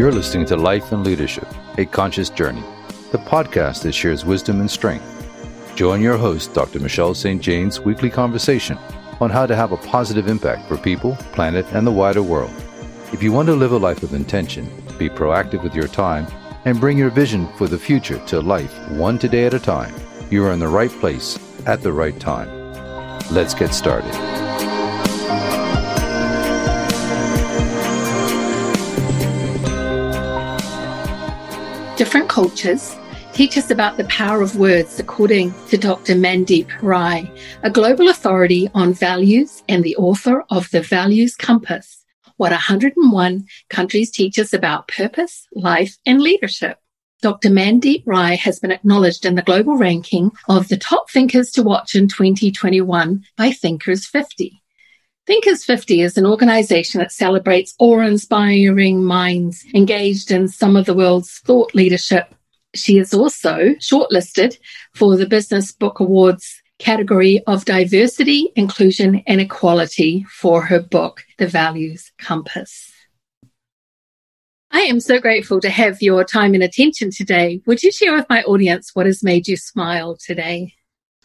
You're listening to Life and Leadership, a Conscious Journey, the podcast that shares wisdom and strength. Join your host, Dr. Michelle St. Jane's weekly conversation on how to have a positive impact for people, planet, and the wider world. If you want to live a life of intention, be proactive with your time, and bring your vision for the future to life one today at a time, you are in the right place at the right time. Let's get started. Different cultures teach us about the power of words, according to Dr. Mandeep Rai, a global authority on values and the author of The Values Compass, what 101 countries teach us about purpose, life, and leadership. Dr. Mandeep Rai has been acknowledged in the global ranking of the top thinkers to watch in 2021 by Thinkers 50. Thinkers 50 is an organization that celebrates awe inspiring minds engaged in some of the world's thought leadership. She is also shortlisted for the Business Book Awards category of diversity, inclusion, and equality for her book, The Values Compass. I am so grateful to have your time and attention today. Would you share with my audience what has made you smile today?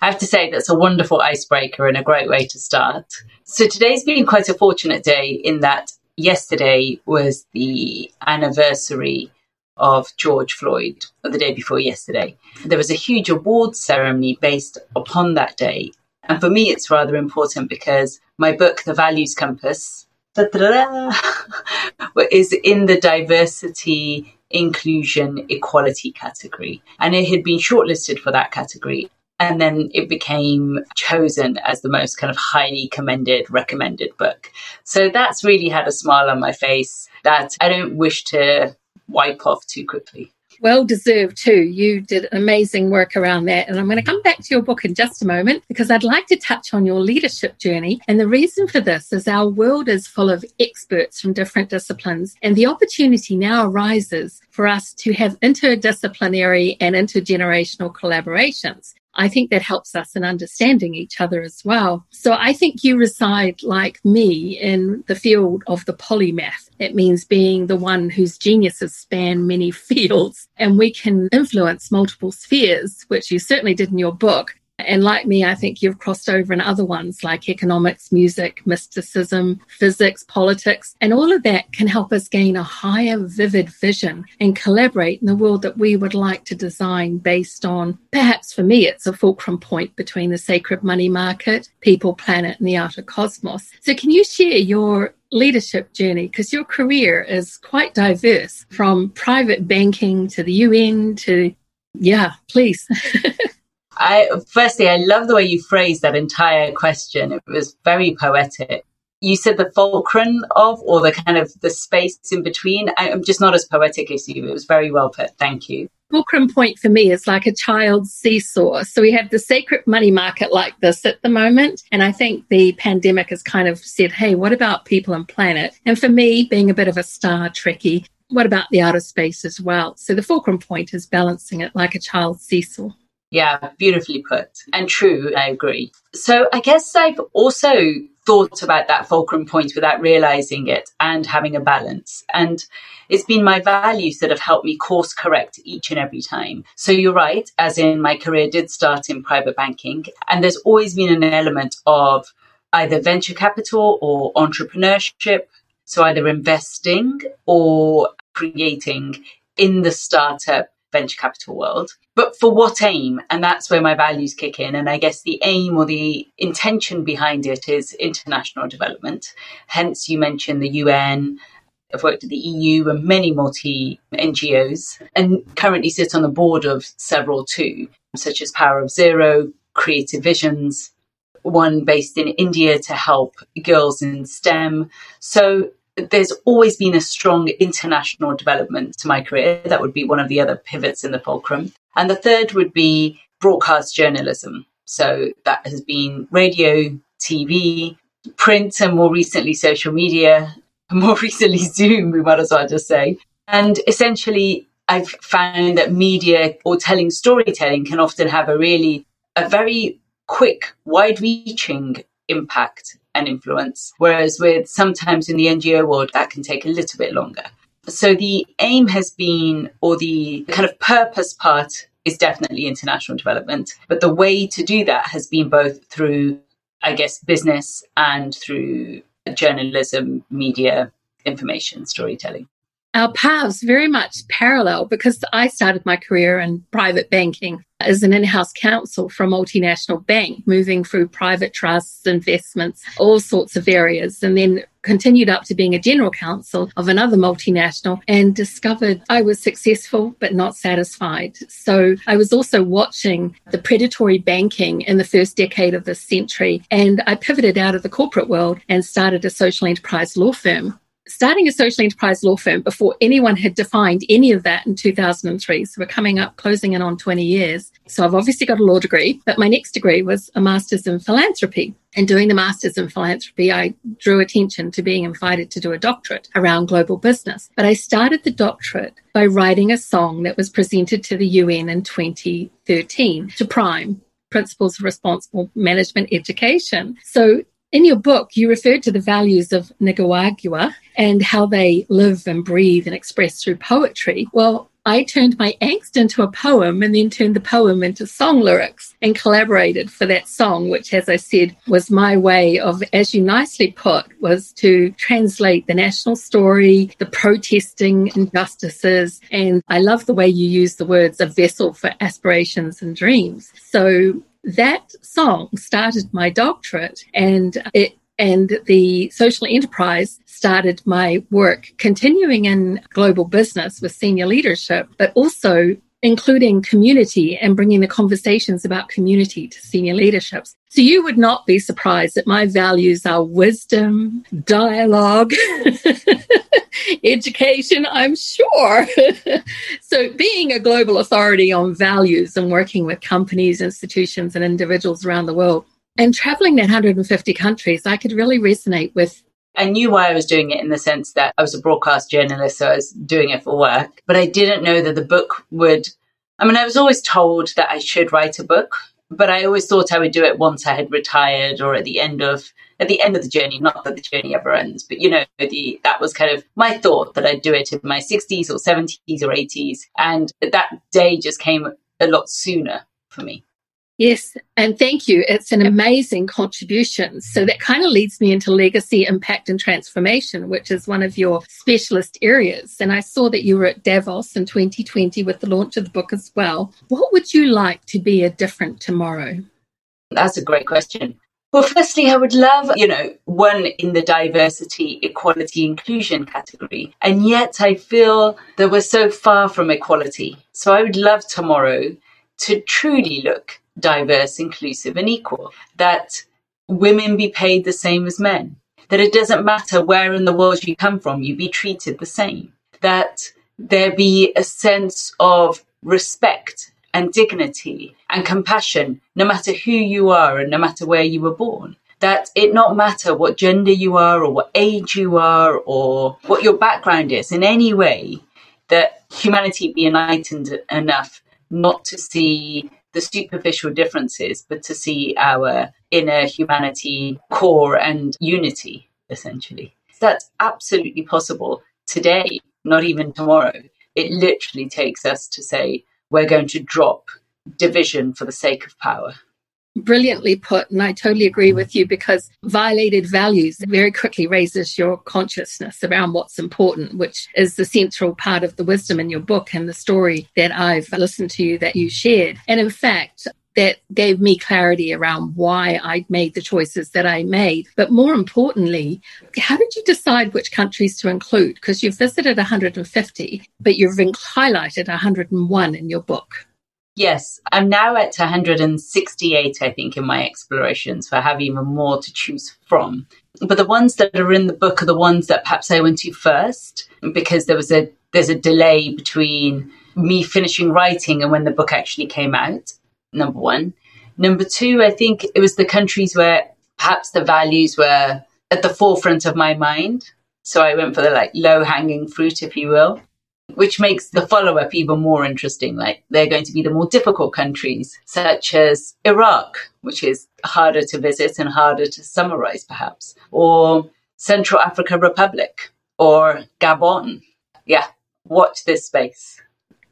I have to say that's a wonderful icebreaker and a great way to start. So today's been quite a fortunate day in that yesterday was the anniversary of George Floyd, or the day before yesterday. There was a huge awards ceremony based upon that day. And for me, it's rather important because my book, The Values Compass, is in the diversity, inclusion, equality category. And it had been shortlisted for that category. And then it became chosen as the most kind of highly commended, recommended book. So that's really had a smile on my face that I don't wish to wipe off too quickly. Well deserved too. You did amazing work around that. And I'm going to come back to your book in just a moment because I'd like to touch on your leadership journey. And the reason for this is our world is full of experts from different disciplines. And the opportunity now arises for us to have interdisciplinary and intergenerational collaborations. I think that helps us in understanding each other as well. So I think you reside like me in the field of the polymath. It means being the one whose geniuses span many fields and we can influence multiple spheres, which you certainly did in your book. And like me, I think you've crossed over in other ones like economics, music, mysticism, physics, politics, and all of that can help us gain a higher, vivid vision and collaborate in the world that we would like to design based on, perhaps for me, it's a fulcrum point between the sacred money market, people, planet, and the outer cosmos. So can you share your leadership journey because your career is quite diverse from private banking to the UN to yeah, please. I firstly, I love the way you phrased that entire question. It was very poetic. You said the fulcrum of, or the kind of the space in between. I, am just not as poetic as you. It was very well put. Thank you. Fulcrum point for me is like a child's seesaw. So we have the sacred money market like this at the moment. And I think the pandemic has kind of said, hey, what about people and planet? And for me, being a bit of a Star Trekkie, what about the outer space as well? So the fulcrum point is balancing it like a child's seesaw. Yeah, beautifully put and true. I agree. So I guess I've also thought about that fulcrum point without realizing it and having a balance. And it's been my values that have helped me course correct each and every time. So you're right, as in my career did start in private banking, and there's always been an element of either venture capital or entrepreneurship. So either investing or creating in the startup venture capital world. But for what aim? And that's where my values kick in. And I guess the aim or the intention behind it is international development. Hence, you mentioned the UN. I've worked at the EU and many multi NGOs and currently sit on the board of several too, such as Power of Zero, Creative Visions, one based in India to help girls in STEM. So there's always been a strong international development to my career. That would be one of the other pivots in the fulcrum. And the third would be broadcast journalism. So that has been radio, TV, print, and more recently social media, more recently Zoom, we might as well just say. And essentially, I've found that media or telling storytelling can often have a really, a very quick, wide reaching impact and influence. Whereas with sometimes in the NGO world, that can take a little bit longer. So the aim has been, or the kind of purpose part is definitely international development. But the way to do that has been both through, I guess, business and through journalism, media, information, storytelling our paths very much parallel because I started my career in private banking as an in-house counsel for a multinational bank, moving through private trusts, investments, all sorts of areas, and then continued up to being a general counsel of another multinational and discovered I was successful but not satisfied. So I was also watching the predatory banking in the first decade of this century and I pivoted out of the corporate world and started a social enterprise law firm starting a social enterprise law firm before anyone had defined any of that in 2003. So we're coming up, closing in on 20 years. So I've obviously got a law degree, but my next degree was a master's in philanthropy. And doing the master's in philanthropy, I drew attention to being invited to do a doctorate around global business. But I started the doctorate by writing a song that was presented to the UN in 2013 to Prime, Principles of Responsible Management Education. So in your book, you referred to the values of Nicaragua and how they live and breathe and express through poetry. Well, I turned my angst into a poem and then turned the poem into song lyrics and collaborated for that song, which, as I said, was my way of, as you nicely put, was to translate the national story, the protesting injustices. And I love the way you use the words a vessel for aspirations and dreams. So that song started my doctorate and it and the social enterprise started my work continuing in global business with senior leadership, but also including community and bringing the conversations about community to senior leaderships. So you would not be surprised that my values are wisdom, dialogue, education, I'm sure. so being a global authority on values and working with companies, institutions, and individuals around the world and traveling that 150 countries, I could really resonate with I knew why I was doing it in the sense that I was a broadcast journalist, so I was doing it for work. But I didn't know that the book would. I mean, I was always told that I should write a book, but I always thought I would do it once I had retired or at the end of at the end of the journey. Not that the journey ever ends, but you know, the that was kind of my thought that I'd do it in my 60s or 70s or 80s, and that day just came a lot sooner for me. Yes, and thank you. It's an amazing contribution. So that kind of leads me into legacy, impact, and transformation, which is one of your specialist areas. And I saw that you were at Davos in 2020 with the launch of the book as well. What would you like to be a different tomorrow? That's a great question. Well, firstly, I would love, you know, one in the diversity, equality, inclusion category. And yet I feel that we're so far from equality. So I would love tomorrow to truly look diverse, inclusive, and equal. That women be paid the same as men. That it doesn't matter where in the world you come from, you be treated the same. That there be a sense of respect and dignity and compassion, no matter who you are and no matter where you were born. That it not matter what gender you are or what age you are or what your background is in any way, that humanity be enlightened enough not to see the superficial differences, but to see our inner humanity, core, and unity, essentially. That's absolutely possible today, not even tomorrow. It literally takes us to say, we're going to drop division for the sake of power brilliantly put and i totally agree with you because violated values very quickly raises your consciousness around what's important which is the central part of the wisdom in your book and the story that i've listened to you that you shared and in fact that gave me clarity around why I made the choices that I made. But more importantly, how did you decide which countries to include? Because you've visited 150, but you've highlighted 101 in your book. Yes, I'm now at 168, I think, in my explorations, so I have even more to choose from. But the ones that are in the book are the ones that perhaps I went to first, because there was a there's a delay between me finishing writing and when the book actually came out. Number one. Number two, I think it was the countries where perhaps the values were at the forefront of my mind. So I went for the like low hanging fruit, if you will which makes the follow up even more interesting. Like they're going to be the more difficult countries, such as Iraq, which is harder to visit and harder to summarize, perhaps, or Central Africa Republic or Gabon. yeah, watch this space.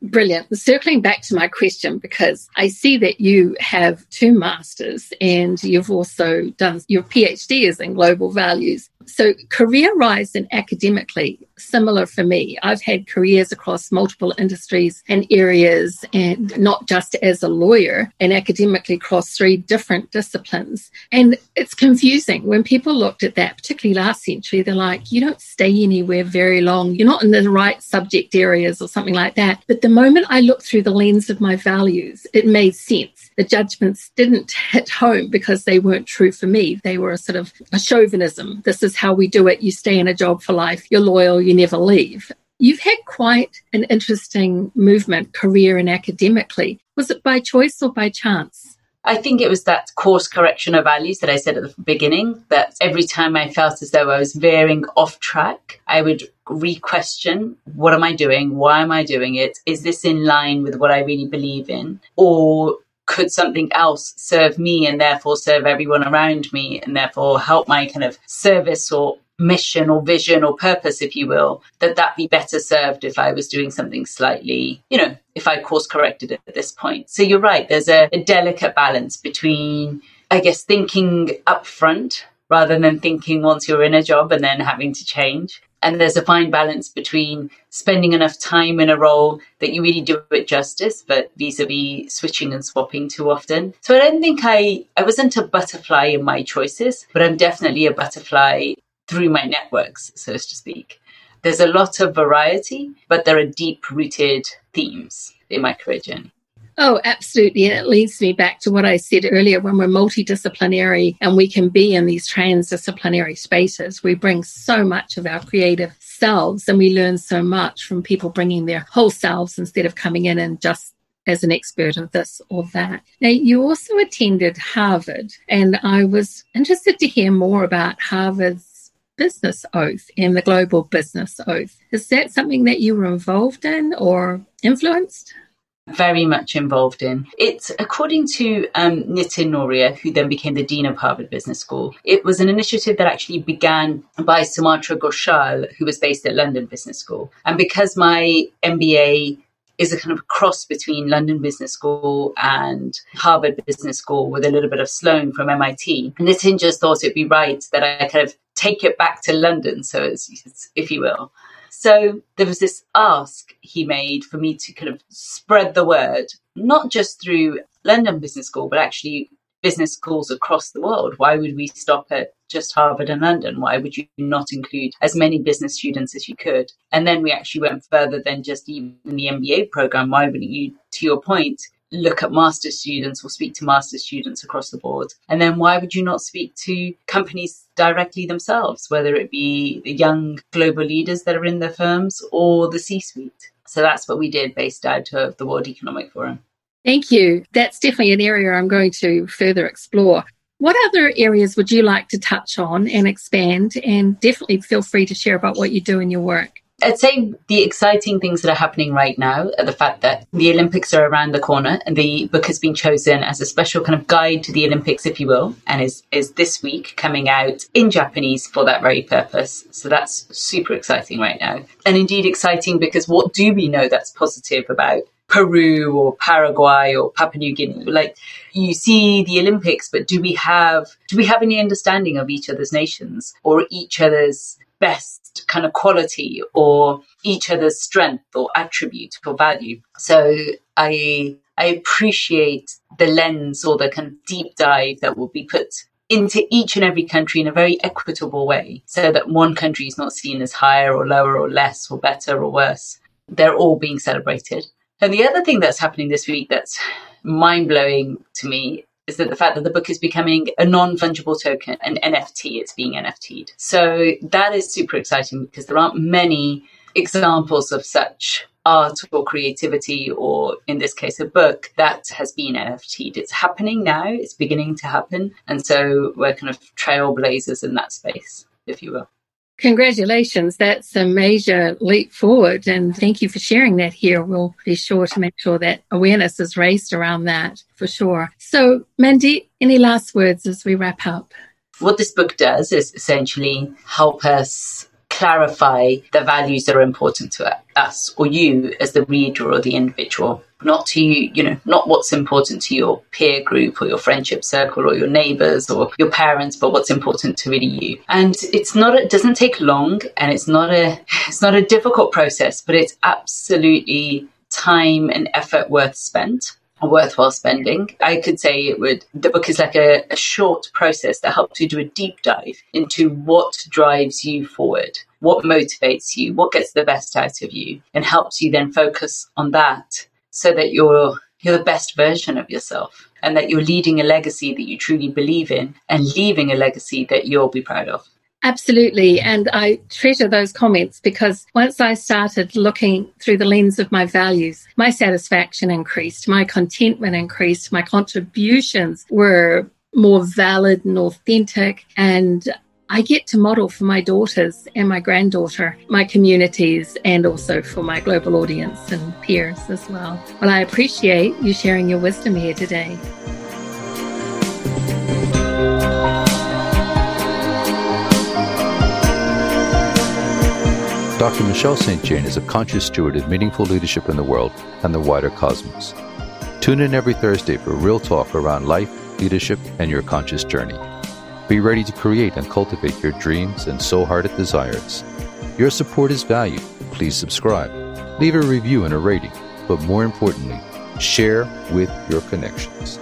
Brilliant. Circling back to my question, because I see that you have two masters and you've also done your PhD is in global values. So, career rise and academically, similar for me. I've had careers across multiple industries and areas, and not just as a lawyer, and academically across three different disciplines. And it's confusing when people looked at that, particularly last century, they're like, you don't stay anywhere very long. You're not in the right subject areas or something like that. But the moment I looked through the lens of my values, it made sense. The judgments didn't hit home because they weren't true for me. They were a sort of a chauvinism. This is how we do it. You stay in a job for life. You're loyal. You never leave. You've had quite an interesting movement, career and academically. Was it by choice or by chance? I think it was that course correction of values that I said at the beginning, that every time I felt as though I was veering off track, I would re question what am I doing? Why am I doing it? Is this in line with what I really believe in? Or could something else serve me and therefore serve everyone around me and therefore help my kind of service or mission or vision or purpose, if you will, that that be better served if I was doing something slightly, you know, if I course corrected it at this point. So you're right. There's a, a delicate balance between, I guess, thinking upfront rather than thinking once you're in a job and then having to change. And there's a fine balance between spending enough time in a role that you really do it justice, but vis-a-vis switching and swapping too often. So I don't think I, I wasn't a butterfly in my choices, but I'm definitely a butterfly through my networks, so to speak. There's a lot of variety, but there are deep rooted themes in my career journey. Oh, absolutely. And it leads me back to what I said earlier when we're multidisciplinary and we can be in these transdisciplinary spaces. We bring so much of our creative selves and we learn so much from people bringing their whole selves instead of coming in and just as an expert of this or that. Now, you also attended Harvard, and I was interested to hear more about Harvard's business oath and the global business oath. Is that something that you were involved in or influenced? Very much involved in. It's according to um, Nitin Nohria, who then became the Dean of Harvard Business School. It was an initiative that actually began by Sumantra Ghoshal, who was based at London Business School. And because my MBA is a kind of cross between London Business School and Harvard Business School with a little bit of Sloan from MIT. Nitin just thought it'd be right that I kind of take it back to London, so it's, it's, if you will. So there was this ask he made for me to kind of spread the word, not just through London Business School, but actually business schools across the world. Why would we stop at just Harvard and London? Why would you not include as many business students as you could? And then we actually went further than just even the MBA program. Why wouldn't you, to your point, look at master students or speak to master students across the board? And then why would you not speak to companies directly themselves, whether it be the young global leaders that are in their firms or the C suite? So that's what we did based out of the World Economic Forum. Thank you. That's definitely an area I'm going to further explore. What other areas would you like to touch on and expand? And definitely feel free to share about what you do in your work. I'd say the exciting things that are happening right now are the fact that the Olympics are around the corner and the book has been chosen as a special kind of guide to the Olympics, if you will, and is, is this week coming out in Japanese for that very purpose. So that's super exciting right now. And indeed exciting because what do we know that's positive about Peru or Paraguay or Papua New Guinea. Like you see the Olympics, but do we have do we have any understanding of each other's nations or each other's best kind of quality or each other's strength or attribute or value. So I I appreciate the lens or the kind of deep dive that will be put into each and every country in a very equitable way so that one country is not seen as higher or lower or less or better or worse. They're all being celebrated. And the other thing that's happening this week that's mind blowing to me is that the fact that the book is becoming a non-fungible token, an NFT, it's being NFT'd. So that is super exciting because there aren't many examples of such art or creativity, or in this case, a book that has been NFT'd. It's happening now, it's beginning to happen. And so we're kind of trailblazers in that space, if you will. Congratulations. That's a major leap forward. And thank you for sharing that here. We'll be sure to make sure that awareness is raised around that for sure. So, Mandy, any last words as we wrap up? What this book does is essentially help us clarify the values that are important to us or you as the reader or the individual not to you, you know, not what's important to your peer group or your friendship circle or your neighbors or your parents, but what's important to really you. And it's not, it doesn't take long and it's not a, it's not a difficult process, but it's absolutely time and effort worth spent worthwhile spending. I could say it would, the book is like a, a, short process that helps you do a deep dive into what drives you forward, what motivates you, what gets the best out of you, and helps you then focus on that so that you're you're the best version of yourself and that you're leading a legacy that you truly believe in and leaving a legacy that you'll be proud of. Absolutely. And I treasure those comments because once I started looking through the lens of my values, my satisfaction increased, my contentment increased, my contributions were more valid and authentic. And I get to model for my daughters and my granddaughter, my communities, and also for my global audience and peers as well. Well, I appreciate you sharing your wisdom here today. Dr. Michelle St. Jane is a conscious steward of meaningful leadership in the world and the wider cosmos. Tune in every Thursday for real talk around life, leadership, and your conscious journey. Be ready to create and cultivate your dreams and soul hearted desires. Your support is valued. Please subscribe, leave a review and a rating, but more importantly, share with your connections.